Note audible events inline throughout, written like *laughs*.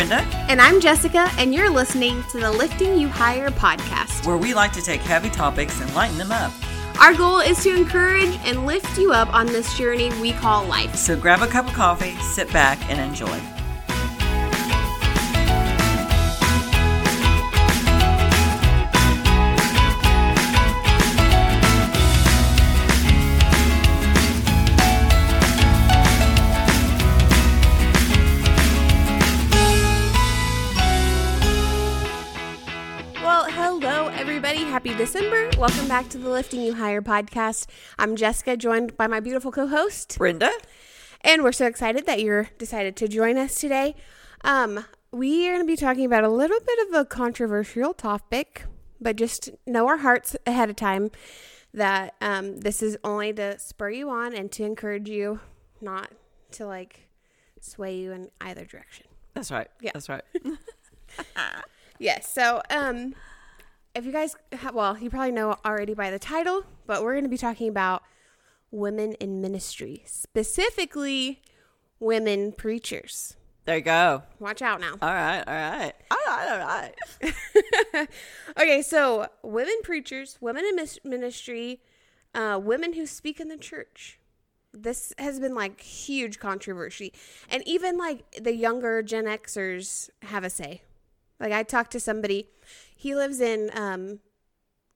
Brenda, And I'm Jessica, and you're listening to the Lifting You Higher podcast. where we like to take heavy topics and lighten them up. Our goal is to encourage and lift you up on this journey we call life. So grab a cup of coffee, sit back, and enjoy. Everybody. Happy December. Welcome back to the Lifting You Higher podcast. I'm Jessica, joined by my beautiful co host. Brenda? And we're so excited that you're decided to join us today. Um, we are going to be talking about a little bit of a controversial topic, but just know our hearts ahead of time that um, this is only to spur you on and to encourage you, not to like sway you in either direction. That's right. Yeah. That's right. *laughs* Yes. So, um, if you guys, ha- well, you probably know already by the title, but we're going to be talking about women in ministry, specifically women preachers. There you go. Watch out now. All right. All right. All right. All right. *laughs* Okay, so women preachers, women in ministry, uh, women who speak in the church. This has been like huge controversy, and even like the younger Gen Xers have a say. Like I talked to somebody, he lives in um,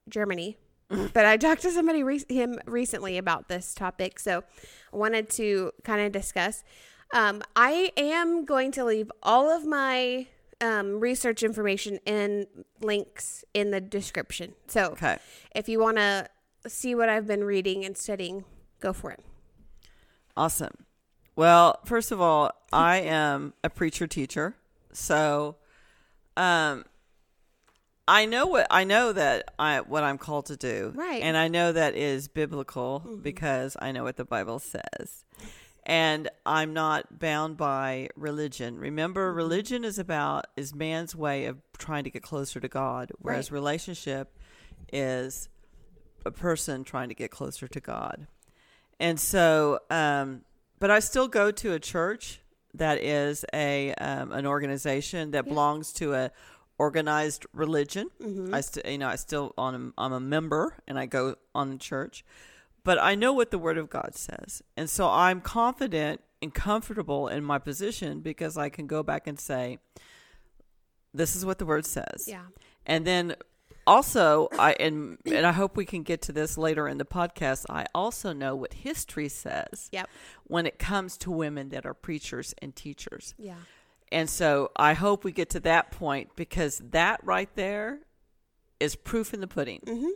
Germany, but I talked to somebody re- him recently about this topic, so I wanted to kind of discuss. Um, I am going to leave all of my um, research information and links in the description. So Okay. if you want to see what I've been reading and studying, go for it. Awesome. Well, first of all, I am a preacher teacher. So um I know what I know that I what I'm called to do. Right. And I know that is biblical because I know what the Bible says. And I'm not bound by religion. Remember, religion is about is man's way of trying to get closer to God, whereas Right. relationship is a person trying to get closer to God. And so, um, but I still go to a church that is a um, an organization that belongs to a organized religion. I still, you know, I still on a, I'm a member and I go on church, but I know what the Word of God says, and so I'm confident and comfortable in my position because I can go back and say, "This is what the Word says." Yeah. And then also I and and I hope we can get to this later in the podcast. I also know what history says Yep. when it comes to women that are preachers and teachers. Yeah. And so I hope we get to that point because that right there is proof in the pudding. Mm-hmm.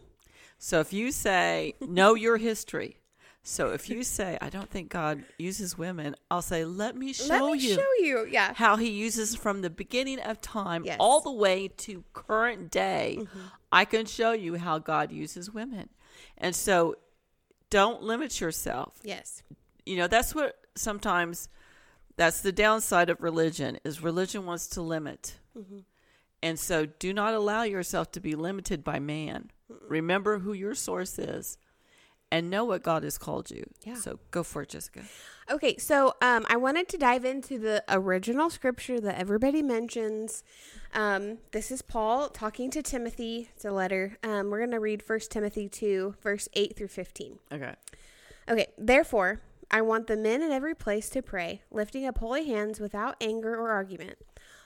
So if you say know your history, so if you say I don't think God uses women, I'll say let me show Let me you show you. Yeah. how he uses from the beginning of time Yes. all the way to current day. Mm-hmm. I can show you how God uses women. And so don't limit yourself. Yes. You know, that's what sometimes that's the downside of religion is religion wants to limit. Mm-hmm. And so do not allow yourself to be limited by man. Remember who your source is and know what God has called you. Yeah. So go for it, Jessica. Okay, so um, I wanted to dive into the original scripture that everybody mentions. Um, this is Paul talking to Timothy. It's a letter. Um, we're going to read 1 Timothy 2, verse 8 through 15. Okay. Okay, therefore, I want the men in every place to pray, lifting up holy hands without anger or argument.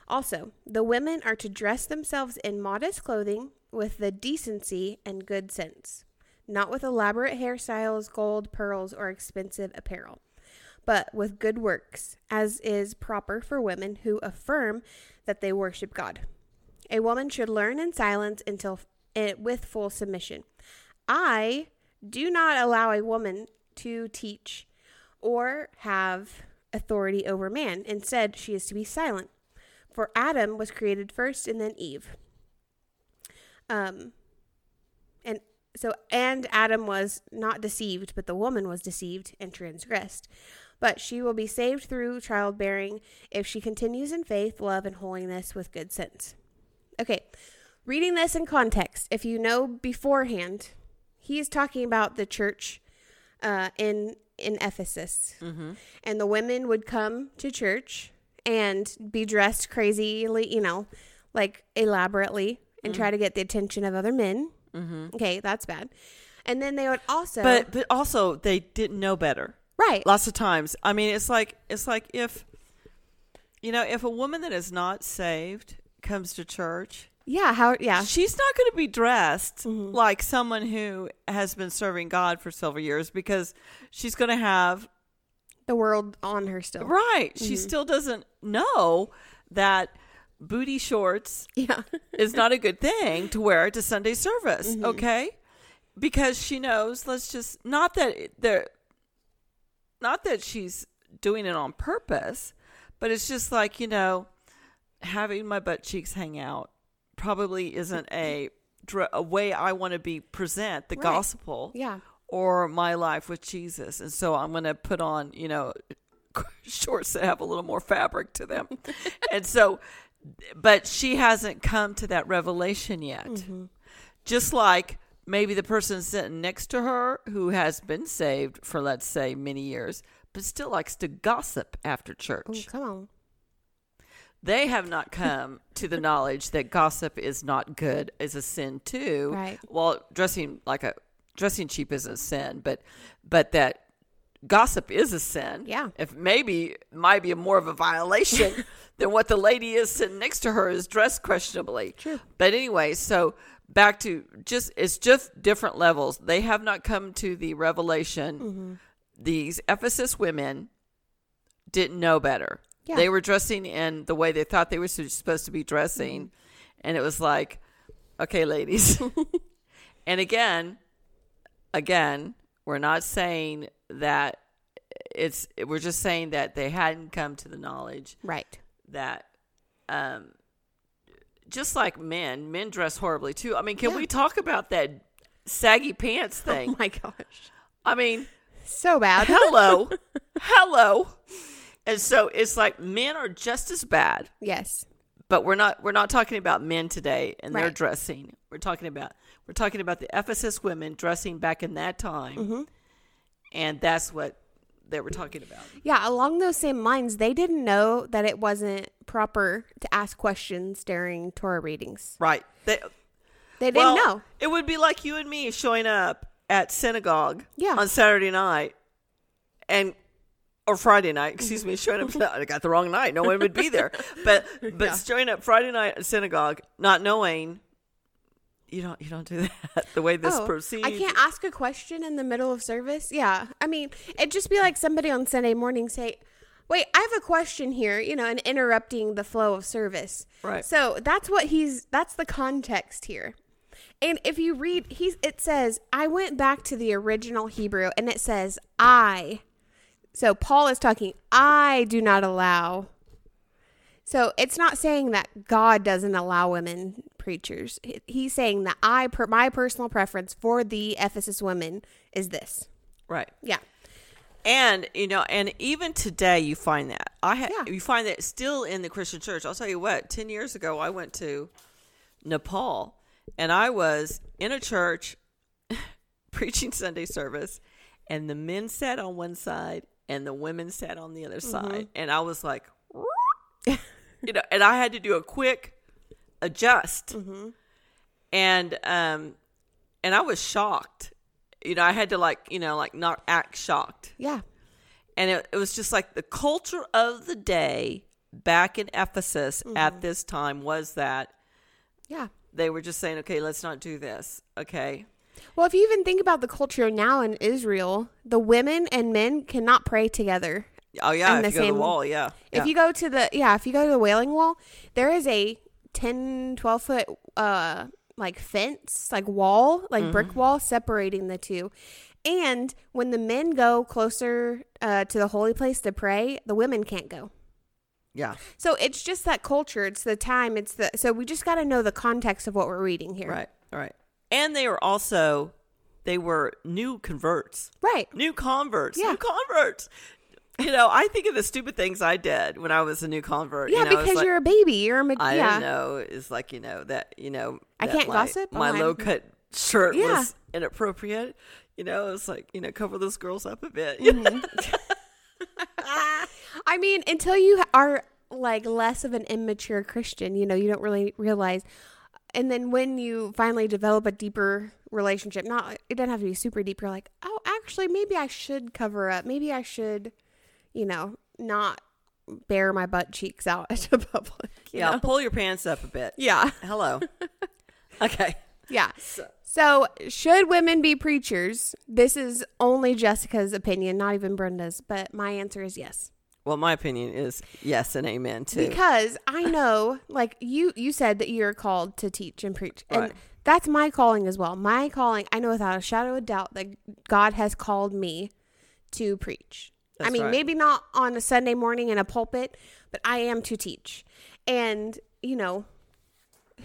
Also, the women are to dress themselves in modest clothing with the decency and good sense, not with elaborate hairstyles, gold, pearls, or expensive apparel, but with good works, as is proper for women who affirm that they worship God. A woman should learn in silence until eh, with full submission. I do not allow a woman to teach or have authority over man. Instead, she is to be silent. For Adam was created first and then Eve. Um so and Adam was not deceived, but the woman was deceived and transgressed. But she will be saved through childbearing if she continues in faith, love, and holiness with good sense. Okay, reading this in context, if you know beforehand, he is talking about the church uh, in in Ephesus, and the women would come to church, and be dressed crazily, you know, like elaborately and try to get the attention of other men. Mm-hmm. Okay, that's bad. And then they would also, But but also they didn't know better. right, Lots of times. I mean, it's like it's like if you know, if a woman that is not saved comes to church, yeah, how, yeah, she's not going to be dressed Mm-hmm. like someone who has been serving God for several years because she's going to have the world on her still. right. She Mm-hmm. still doesn't know that booty shorts Yeah, is not a good thing to wear to Sunday service, Mm-hmm. okay? Because she knows, let's just not that there not that she's doing it on purpose, but it's just like, you know, having my butt cheeks hang out probably isn't a a way I want to be present the Right. gospel yeah, or my life with Jesus. And so I'm going to put on, you know, *laughs* shorts that have a little more fabric to them. *laughs* and so, but she hasn't come to that revelation yet. Mm-hmm. Just like maybe the person sitting next to her who has been saved for, let's say, many years, but still likes to gossip after oh, church. come on, They have not *laughs* come to the knowledge that gossip is not good, is a sin too. Right. Well, dressing like a dressing cheap is a sin, but but that gossip is a sin. Yeah. If maybe might be more of a violation *laughs* than what the lady is sitting next to her is dressed questionably. True. But anyway, so back to just it's just different levels. They have not come to the revelation. Mm-hmm. These Ephesus women didn't know better. Yeah. They were dressing in the way they thought they were supposed to be dressing. Mm-hmm. And it was like, okay, ladies. *laughs* and again, again, we're not saying that it's, we're just saying that they hadn't come to the knowledge right, that, um, just like men, men dress horribly too. I mean, can Yeah. we talk about that saggy pants thing? oh my gosh, I mean, so bad. hello, *laughs* hello. And so it's like men are just as bad, yes, but we're not we're not talking about men today and their dressing. We're talking about we're talking about the Ephesus women dressing back in that time, Mm-hmm. And that's what they were talking about. yeah. Along those same lines, they didn't know that it wasn't proper to ask questions during Torah readings. Right? They, They didn't well, know. It would be like you and me showing up at synagogue Yeah. on Saturday night and or Friday night, excuse me, showing up *laughs* I got the wrong night. No one would be there. But *laughs* but Yeah. showing up Friday night at synagogue, not knowing you don't you don't do *laughs* that the way this Oh, proceeds. I can't ask a question in the middle of service. Yeah. I mean, it'd just be like somebody on Sunday morning say, Wait, I have a question here, you know, and interrupting the flow of service. Right. So that's what he's that's the context here. And if you read he's it says, I went back to the original Hebrew and it says I. So Paul is talking, I do not allow. So it's not saying that God doesn't allow women preachers. He's saying that I, per, my personal preference for the Ephesus women is this. Right. Yeah. And you know, and even today you find that I ha- Yeah. you find that still in the Christian church. I'll tell you what. Ten years ago, I went to Nepal, and I was in a church *laughs* preaching Sunday service, and the men sat on one side and the women sat on the other mm-hmm. side, and I was like, *laughs* *laughs* you know, and I had to do a quick adjust, and um, and I was shocked. You know, I had to like, you know, like not act shocked Yeah. and it, it was just like the culture of the day back in Ephesus Mm-hmm. at this time was that Yeah. they were just saying, okay, let's not do this. Okay. Well, if you even think about the culture now in Israel, the women and men cannot pray together. Oh, yeah. If the you go to the same- wall, yeah. If yeah. you go to the yeah, if you go to the Wailing Wall, there is a 10 12 foot uh like fence, like wall, like Mm-hmm. brick wall separating the two. And when the men go closer uh, to the holy place to pray, the women can't go. yeah. So it's just that culture. It's the time. It's the so we just got to know the context of what we're reading here. Right. Right. And they were also, they were new converts, Right. new converts, Yeah. new converts. You know, I think of the stupid things I did when I was a new convert. Yeah, you know, because like- you're a baby. You're a ma- I yeah. know it's like you know that you know I can't my, gossip? My low cut shirt Yeah. was inappropriate. You know, it's like you know cover those girls up a bit. *laughs* Mm-hmm. I mean, until you are like less of an immature Christian. You know, you don't really realize. And then when you finally develop a deeper relationship, not it doesn't have to be super deep. You're like, oh, actually, maybe I should cover up. Maybe I should, you know, not bare my butt cheeks out *laughs* to public. Yeah, know? pull your pants up a bit. yeah, Hello. *laughs* okay. yeah. So, So, should women be preachers? This is only Jessica's opinion, not even Brenda's, but my answer is yes. well, my opinion is yes and amen too. Because I know, like you, you said that you're called to teach and preach, and Right. that's my calling as well. My calling, I know without a shadow of doubt that God has called me to preach. I mean, right. maybe not on a Sunday morning in a pulpit, but I am to teach. And you know,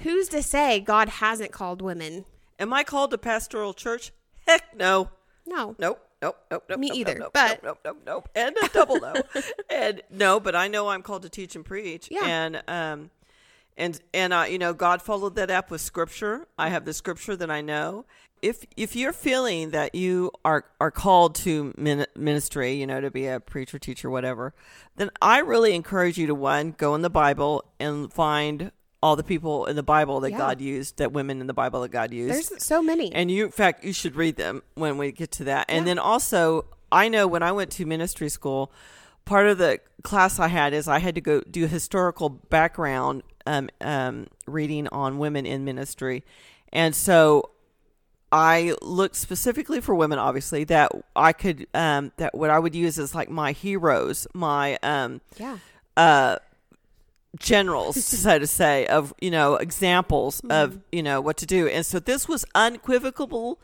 who's to say God hasn't called women? Am I called to pastoral church? Heck no. No, Nope. Nope. Nope. Nope. Me nope, either, Nope, but- nope, nope, nope, nope. And a double no. *laughs* and no, but I know I'm called to teach and preach. Yeah. And um, and and uh, you know, God followed that up with scripture. I have the scripture that I know. If if you're feeling that you are are called to ministry, you know, to be a preacher, teacher, whatever, then I really encourage you to one go in the Bible and find all the people in the Bible that Yeah. God used, that women in the Bible that God used. there's so many. And you, in fact, you should read them when we get to that. And then also, I know when I went to ministry school, part of the class I had is I had to go do historical background um, um, reading on women in ministry. And so I looked specifically for women, obviously, that I could, um, that what I would use as like my heroes, my, um, yeah. uh, generals, *laughs* so to say, of you know examples Mm-hmm. of you know what to do, and so this was unequivocal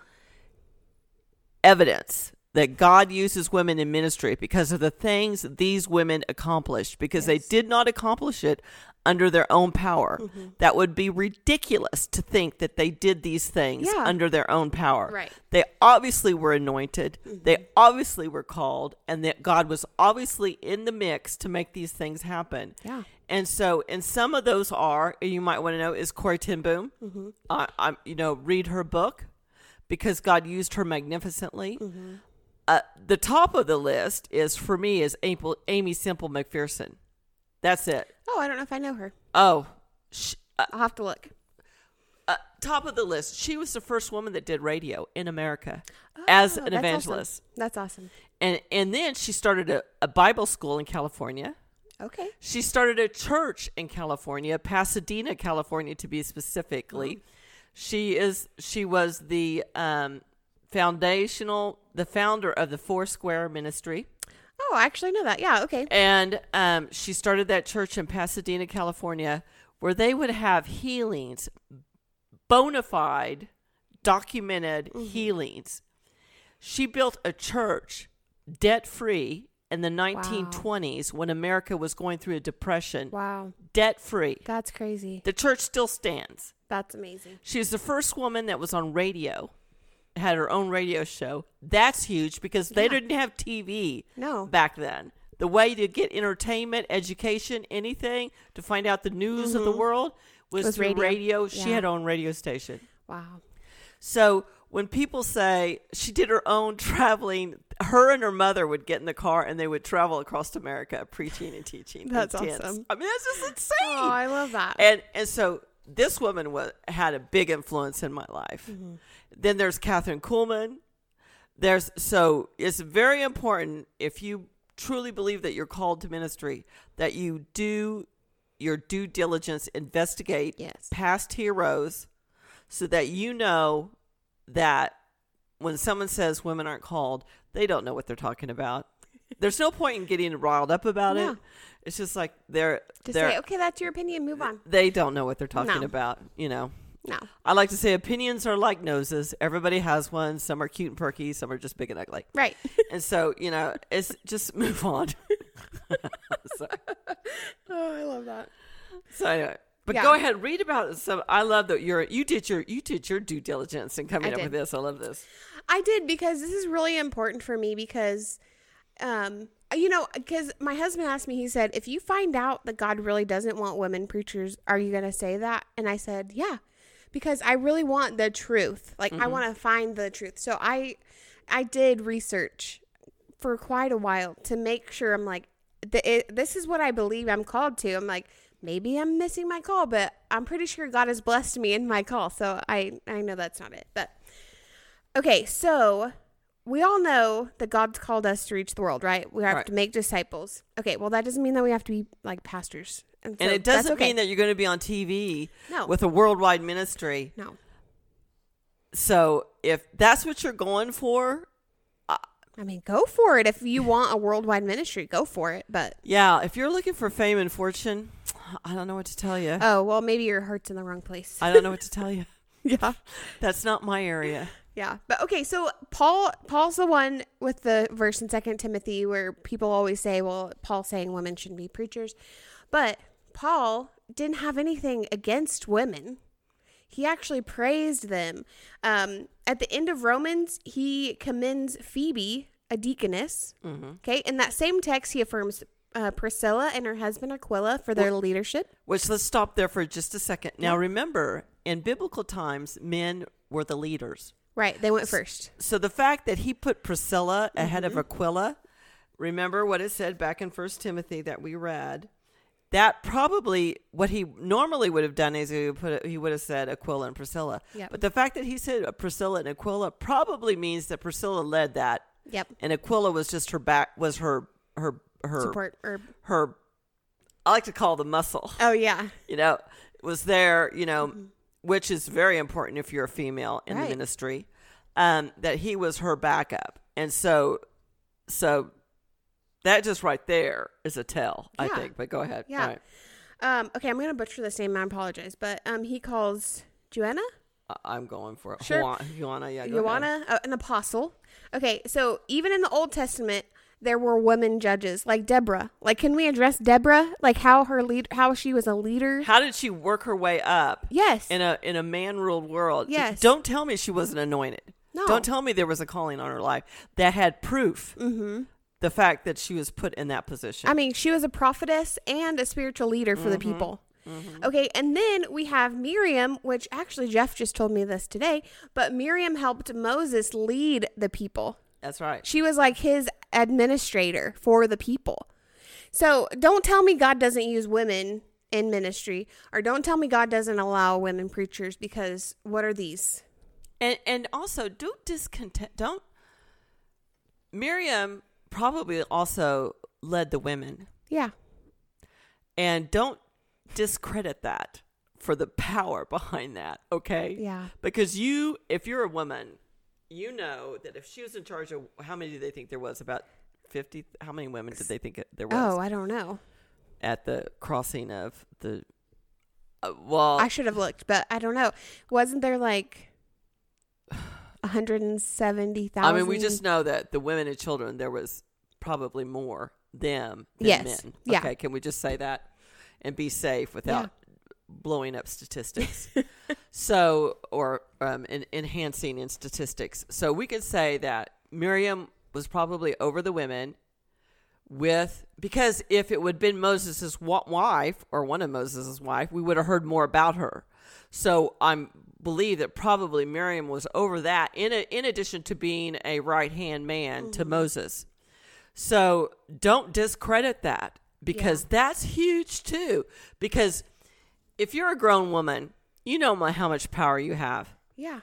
evidence that God uses women in ministry because of the things these women accomplished. Because Yes. they did not accomplish it under their own power. Mm-hmm. That would be ridiculous to think that they did these things Yeah. under their own power. Right. They obviously were anointed. Mm-hmm. They obviously were called, and that God was obviously in the mix to make these things happen. Yeah. And so, and some of those are, and you might want to know, is Corrie ten Boom. Mm-hmm. I, I'm, you know, read her book because God used her magnificently. Mm-hmm. Uh, the top of the list is for me is Amy, Aimee Semple McPherson. That's it. Oh, I don't know if I know her. Oh, sh- uh, I'll have to look. uh, top of the list. She was the first woman that did radio in America as Oh, an that's evangelist. Awesome. That's awesome. And and then she started a, a Bible school in California. Okay. She started a church in California, Pasadena, California, to be specifically. She is she was the um, foundational, the founder of the Foursquare Ministry, Oh, I actually know that. Yeah. Okay. and um, she started that church in Pasadena, California, where they would have healings, bona fide, documented healings. She built a church debt free in the 1920s when America was going through a depression Wow. debt free. That's crazy. The church still stands. That's amazing. She was the first woman that was on radio, had her own radio show. That's huge because they Yeah. didn't have TV No. back then. The way to get entertainment, education, anything to find out the news of the world was Mm-hmm. Was through radio. radio. She had her own radio station. Wow. So when people say she did her own *laughs* traveling, her and her mother would get in the car and they would travel across America preaching and teaching. That's tents. awesome. I mean, that's just insane. Oh, I love that. and and so this woman was had a big influence in my life. Mm-hmm. Then there's Kathryn Kuhlman. There's so it's very important if you truly believe that you're called to ministry that you do your due diligence, investigate Yes. past heroes, so that you know that when someone says women aren't called, they don't know what they're talking about. There's no point in getting riled up about No. it. It's just like they're Just they're say, okay, that's your opinion. Move on. they don't know what they're talking No. about, you know. No. I like to say opinions are like noses. Everybody has one. Some are cute and perky, some are just big and ugly. Right. *laughs* And so, you know, it's *laughs* just move on. *laughs* so, oh, I love that. so anyway, but Yeah. go ahead, read about some. I love that you're you did your you did your due diligence in coming I up did. with this. I love this. I did because this is really important for me because, um, you know, because my husband asked me, he said, if you find out that God really doesn't want women preachers, are you going to say that? And I said, yeah, because I really want the truth. Like, I want to find the truth. So I, I did research for quite a while to make sure I'm like, this is what I believe I'm called to. I'm like, maybe I'm missing my call, but I'm pretty sure God has blessed me in my call. So I, I know that's not it. But okay, so we all know that God's called us to reach the world, right? We have Right. to make disciples. Okay, well, that doesn't mean that we have to be like pastors. And so it doesn't okay. mean that you're going to be on TV No. with a worldwide ministry. No. So if that's what you're going for, uh, I mean, go for it. If you want a worldwide ministry, go for it. But yeah, if you're looking for fame and fortune, I don't know what to tell you. oh well, maybe your heart's in the wrong place. I don't know what to tell you. *laughs* yeah, That's not my area. Yeah. But okay, so Paul, Paul's the one with the verse in Second Timothy where people always say, "Well, Paul's saying women shouldn't be preachers," but Paul didn't have anything against women. He actually praised them. Um, at the end of Romans, he commends Phoebe, a deaconess. Okay, in that same text, he affirms uh, Priscilla and her husband Aquila for their leadership. Which let's stop there for just a second. Now remember, in biblical times, men were the leaders. Right, they went first. So the fact that he put Priscilla ahead Mm-hmm. of Aquila, remember what it said back in First Timothy that we read. That probably what he normally would have done is he would put he would have said Aquila and Priscilla. Yep. But the fact that he said Priscilla and Aquila probably means that Priscilla led that, Yep, and Aquila was just her back was her her her support or her. I like to call the muscle. oh yeah, *laughs* you know, was there, you know, which is very important if you're a female in Right. the ministry, um, that he was her backup. And so, so that just right there is a tell, I think. But go ahead. Yeah. Right. Um, okay, I'm gonna butcher this name. I apologize, but um, he calls Joanna, I'm going for it. Sure. Joanna, yeah. Joanna, uh, an apostle. Okay, so even in the Old Testament, there were women judges like Deborah. Like, can we address Deborah? Like how her lead, how she was a leader? How did she work her way up yes. in a in a man ruled world? Yes. Don't tell me she wasn't anointed. No. Don't tell me there was a calling on her life that had proof. Mm-hmm. The fact that she was put in that position. I mean, she was a prophetess and a spiritual leader for the Mm-hmm. people. Okay, and then we have Miriam, which actually Jeff just told me this today, but Miriam helped Moses lead the people. That's right. She was like his administrator for the people. So don't tell me God doesn't use women in ministry, or don't tell me God doesn't allow women preachers because what are these? And and also don't discontent don't Miriam probably also led the women. Yeah. And don't discredit that for the *laughs* power behind that, okay? Yeah. Because you if you're a woman, you know that if she was in charge of how many do they think there was about 50 how many women did they think there was Oh, I don't know. at the crossing of the uh, well I should have looked, but I don't know. Wasn't there like 170,000? I mean, we just know that the women and children, there was probably more them than Yes. men. Yeah. Okay, can we just say that and be safe without blowing up statistics? *laughs* so, or um, en- enhancing in statistics. So we could say that Miriam was probably over the women with because if it would have been Moses' wife or one of Moses' wife, we would have heard more about her. So I'm believe that probably Miriam was over that in a, in addition to being a right hand man to Moses. So don't discredit that because that's huge too. Because if you're a grown woman, you know my, how much power you have. Yeah.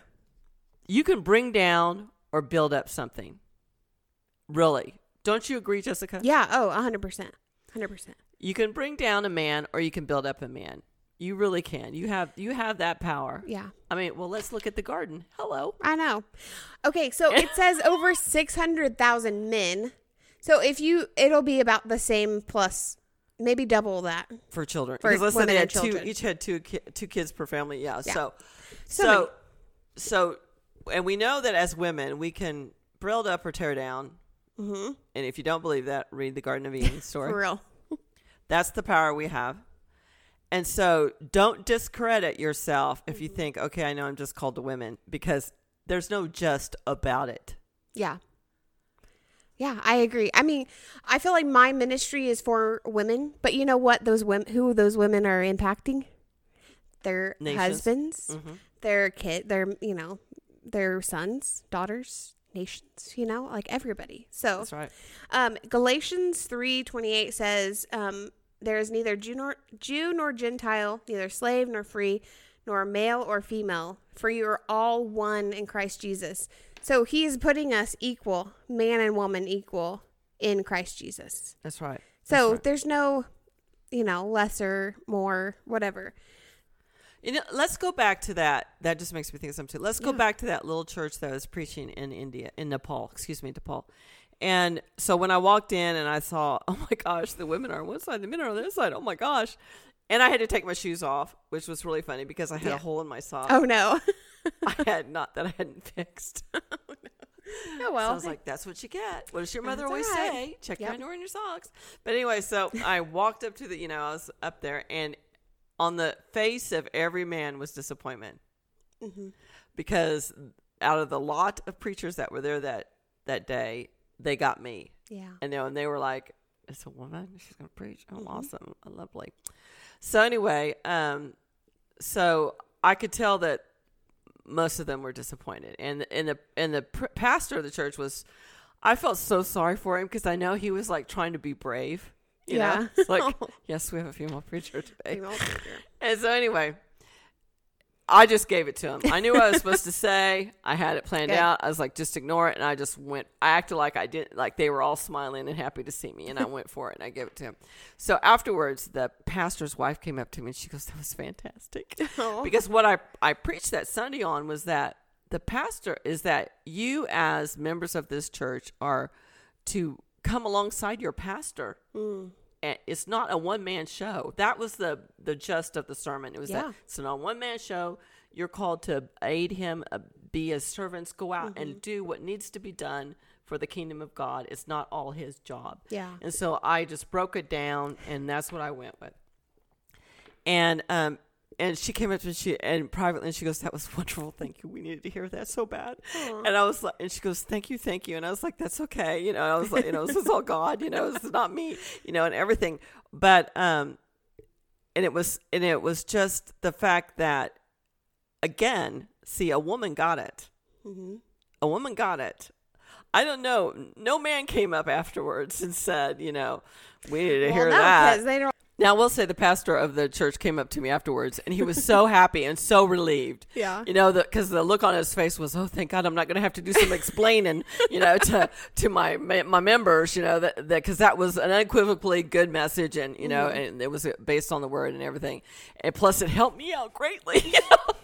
You can bring down or build up something. Really. Don't you agree, Jessica? Yeah. Oh, 100%. 100%. You can bring down a man or you can build up a man. You really can. You have you have that power. Yeah. I mean, well, let's look at the garden. Hello. I know. Okay, so it *laughs* says over 600,000 men. So if you, it'll be about the same plus maybe double that. for children. For because say they had two, children. each had two ki- two kids per family. Yeah. Yeah. So, So so, so, and we know that as women, we can build up or tear down. Mm-hmm. And if you don't believe that, read the Garden of Eden *laughs* story. For real. That's the power we have. And so, don't discredit yourself if you Mm-hmm. think, okay, I know I'm just called to women, because there's no just about it. Yeah. Yeah, I agree. I mean, I feel like my ministry is for women, but you know what? Those women, who those women are impacting, their Nations. husbands, Mhm. their kid, their you know, their sons, daughters, nations, you know, like everybody. So That's right. um, Galatians three twenty eight says, um, "There is neither Jew nor Jew nor Gentile, neither slave nor free, nor male or female, for you are all one in Christ Jesus." So He's putting us equal, man and woman equal in Christ Jesus. That's right. So right. there's no, you know, lesser, more, whatever. You know, let's go back to that. That just makes me think of something too. Let's go Yeah. back to that little church that was preaching in India, in Nepal. Excuse me, Nepal. And so when I walked in and I saw, *laughs* oh my gosh, the women are on one side, the men are on the other side. Oh my gosh. And I had to take my shoes off, which was really funny because I had Yeah. a hole in my sock. Oh no. *laughs* I had not that I hadn't fixed. *laughs* Oh well. So I was like, that's what you get. What does your mother That's always right. say? Check your Yep. underwear in your socks. But anyway, so I walked up to the, you know, I was up there and on the face of every man was disappointment Mhm. because out of the lot of preachers that were there that, that day, they got me. yeah. And, you know, and they were like, it's a woman. She's going to preach. Oh, Mhm. awesome. Lovely. So anyway, um, so I could tell that most of them were disappointed, and and the and the pr- pastor of the church was. I felt so sorry for him because I know he was like trying to be brave. You Yeah. know? It's like, *laughs* yes, we have a female preacher today. Female preacher. And so anyway, I just gave it to him. I knew what I was supposed to *laughs* say. I had it planned Good. out. I was like, just ignore it. And I just went, I acted like I didn't, like they were all smiling and happy to see me. And I went for it and I gave it to him. So afterwards, the pastor's wife came up to me and she goes, that was fantastic. *laughs* Because what I, I preached that Sunday on was that the pastor is that you, as members of this church, are to come alongside your pastor Mm. It's not a one man show. That was the the gist of the sermon. It was Yeah. that it's not a one man show. You're called to aid him, uh, be his servants, go out Mm-hmm. and do what needs to be done for the kingdom of God. It's not all his job. Yeah. And so I just broke it down, and that's what I went with. And um, and she came up to me she and privately, and she goes, "That was wonderful. Thank you. We needed to hear that so bad." And I was like, and she goes, "Thank you, thank you." And I was like, "That's okay." You know, I was like, you know, this is all God. You know, this is not me. You know, and everything. But um, and it was and it was just the fact that again, see, a woman got it. Mm-hmm. A woman got it. I don't know. No man came up afterwards and said, you know, we needed to Well, hear no, that. because they don't. Now, I will say the pastor of the church came up to me afterwards, and he was so *laughs* happy and so relieved. Yeah. You know, because the, look on his face was, "Oh, thank God, I'm not going to have to do some explaining." you know, to to my my members. You know that that because that was an unequivocally good message, and you know, mm-hmm. and it was uh, based on the word and everything, and plus it helped me out greatly. *laughs* You know?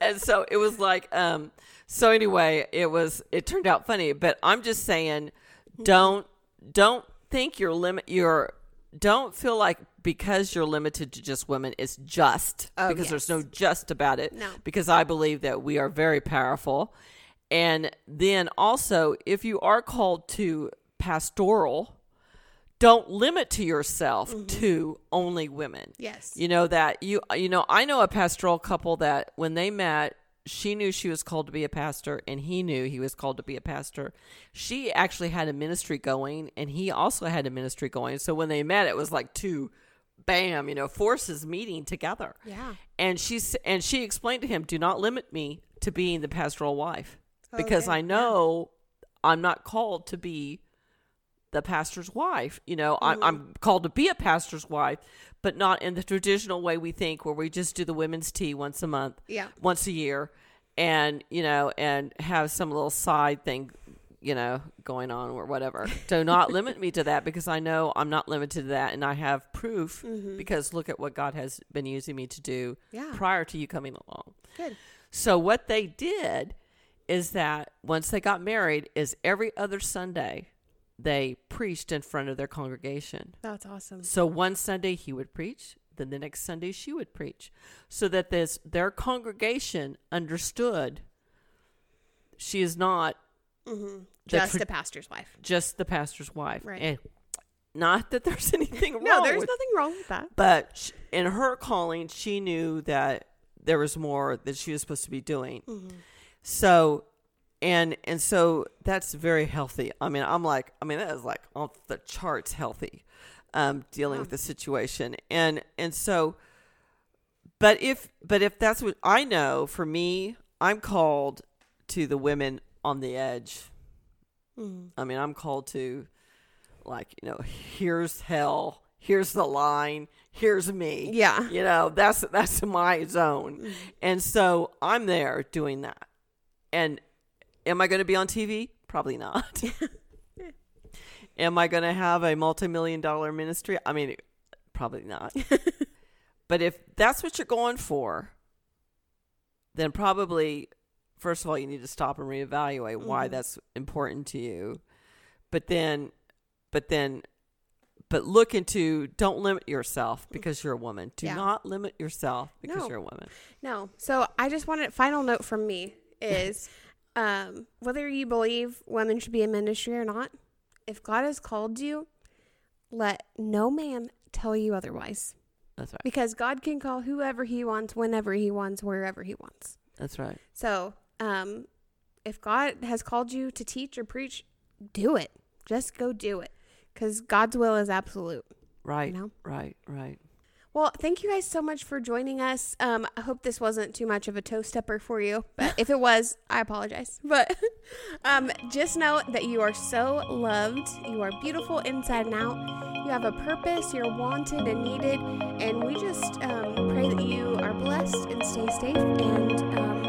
and so it was like, um. So anyway, it was it turned out funny, but I'm just saying, mm-hmm. don't don't think you're limit you're don't feel like because you're limited to just women is just Oh, because there's no just about it No. because i believe that we are very powerful. And then also if you are called to pastoral don't limit to yourself mm-hmm. to only women. Yes. you know that you you know i know a pastoral couple that when they met she knew she was called to be a pastor and he knew he was called to be a pastor. She actually had a ministry going and he also had a ministry going. So when they met it was like two bam you know forces meeting together Yeah. and she's and she explained to him do not limit me to being the pastoral wife oh, because Okay, i know i'm not called to be the pastor's wife. You know, I, mm-hmm. I'm called to be a pastor's wife, but not in the traditional way we think, where we just do the women's tea once a month, Yeah. once a year, and you know, and have some little side thing, you know, going on or whatever. Do not limit me to that because I know I'm not limited to that, and I have proof because look at what God has been using me to do Yeah. prior to you coming along. Good. So what they did is that once they got married, is every other Sunday they preached in front of their congregation. That's awesome. So one Sunday he would preach, then the next Sunday she would preach, so that this their congregation understood she is not Mm-hmm. The Just tra- a pastor's wife. just the pastor's wife. Right. And not that there's *laughs* anything wrong No, there's with nothing wrong with that. but sh- in her calling, she knew that there was more that she was supposed to be doing. So, and and so that's very healthy. I mean, I'm like, I mean, that is like off the charts healthy, um, dealing with the situation, and and so, but if but if that's what I know, for me, I'm called to the women on the edge Mm. I mean, I'm called to, like, you know, here's hell, here's the line, here's me. Yeah. You know, that's that's my zone. Mm. And so I'm there doing that. And am I going to be on TV? Probably not. *laughs* am I going to have a multi-million dollar ministry? I mean, probably not. *laughs* but if that's what you're going for, then probably first of all you need to stop and reevaluate why Mhm. that's important to you. But then but then but look into don't limit yourself because you're a woman. Do Yeah. not limit yourself because No. you're a woman. No. So I just wanted final note from me is *laughs* um, whether you believe women should be in ministry or not, if God has called you, let no man tell you otherwise. That's right. Because God can call whoever he wants, whenever he wants, wherever he wants. That's right. So, um, if God has called you to teach or preach, do it. Just go do it. Because God's will is absolute. Right. know? Right. Right. Well, thank you guys so much for joining us. Um, I hope this wasn't too much of a toe stepper for you, but if it was, I apologize. *laughs* But um, just know that you are so loved. You are beautiful inside and out. You have a purpose. You're wanted and needed. And we just um, pray that you are blessed and stay safe. And um,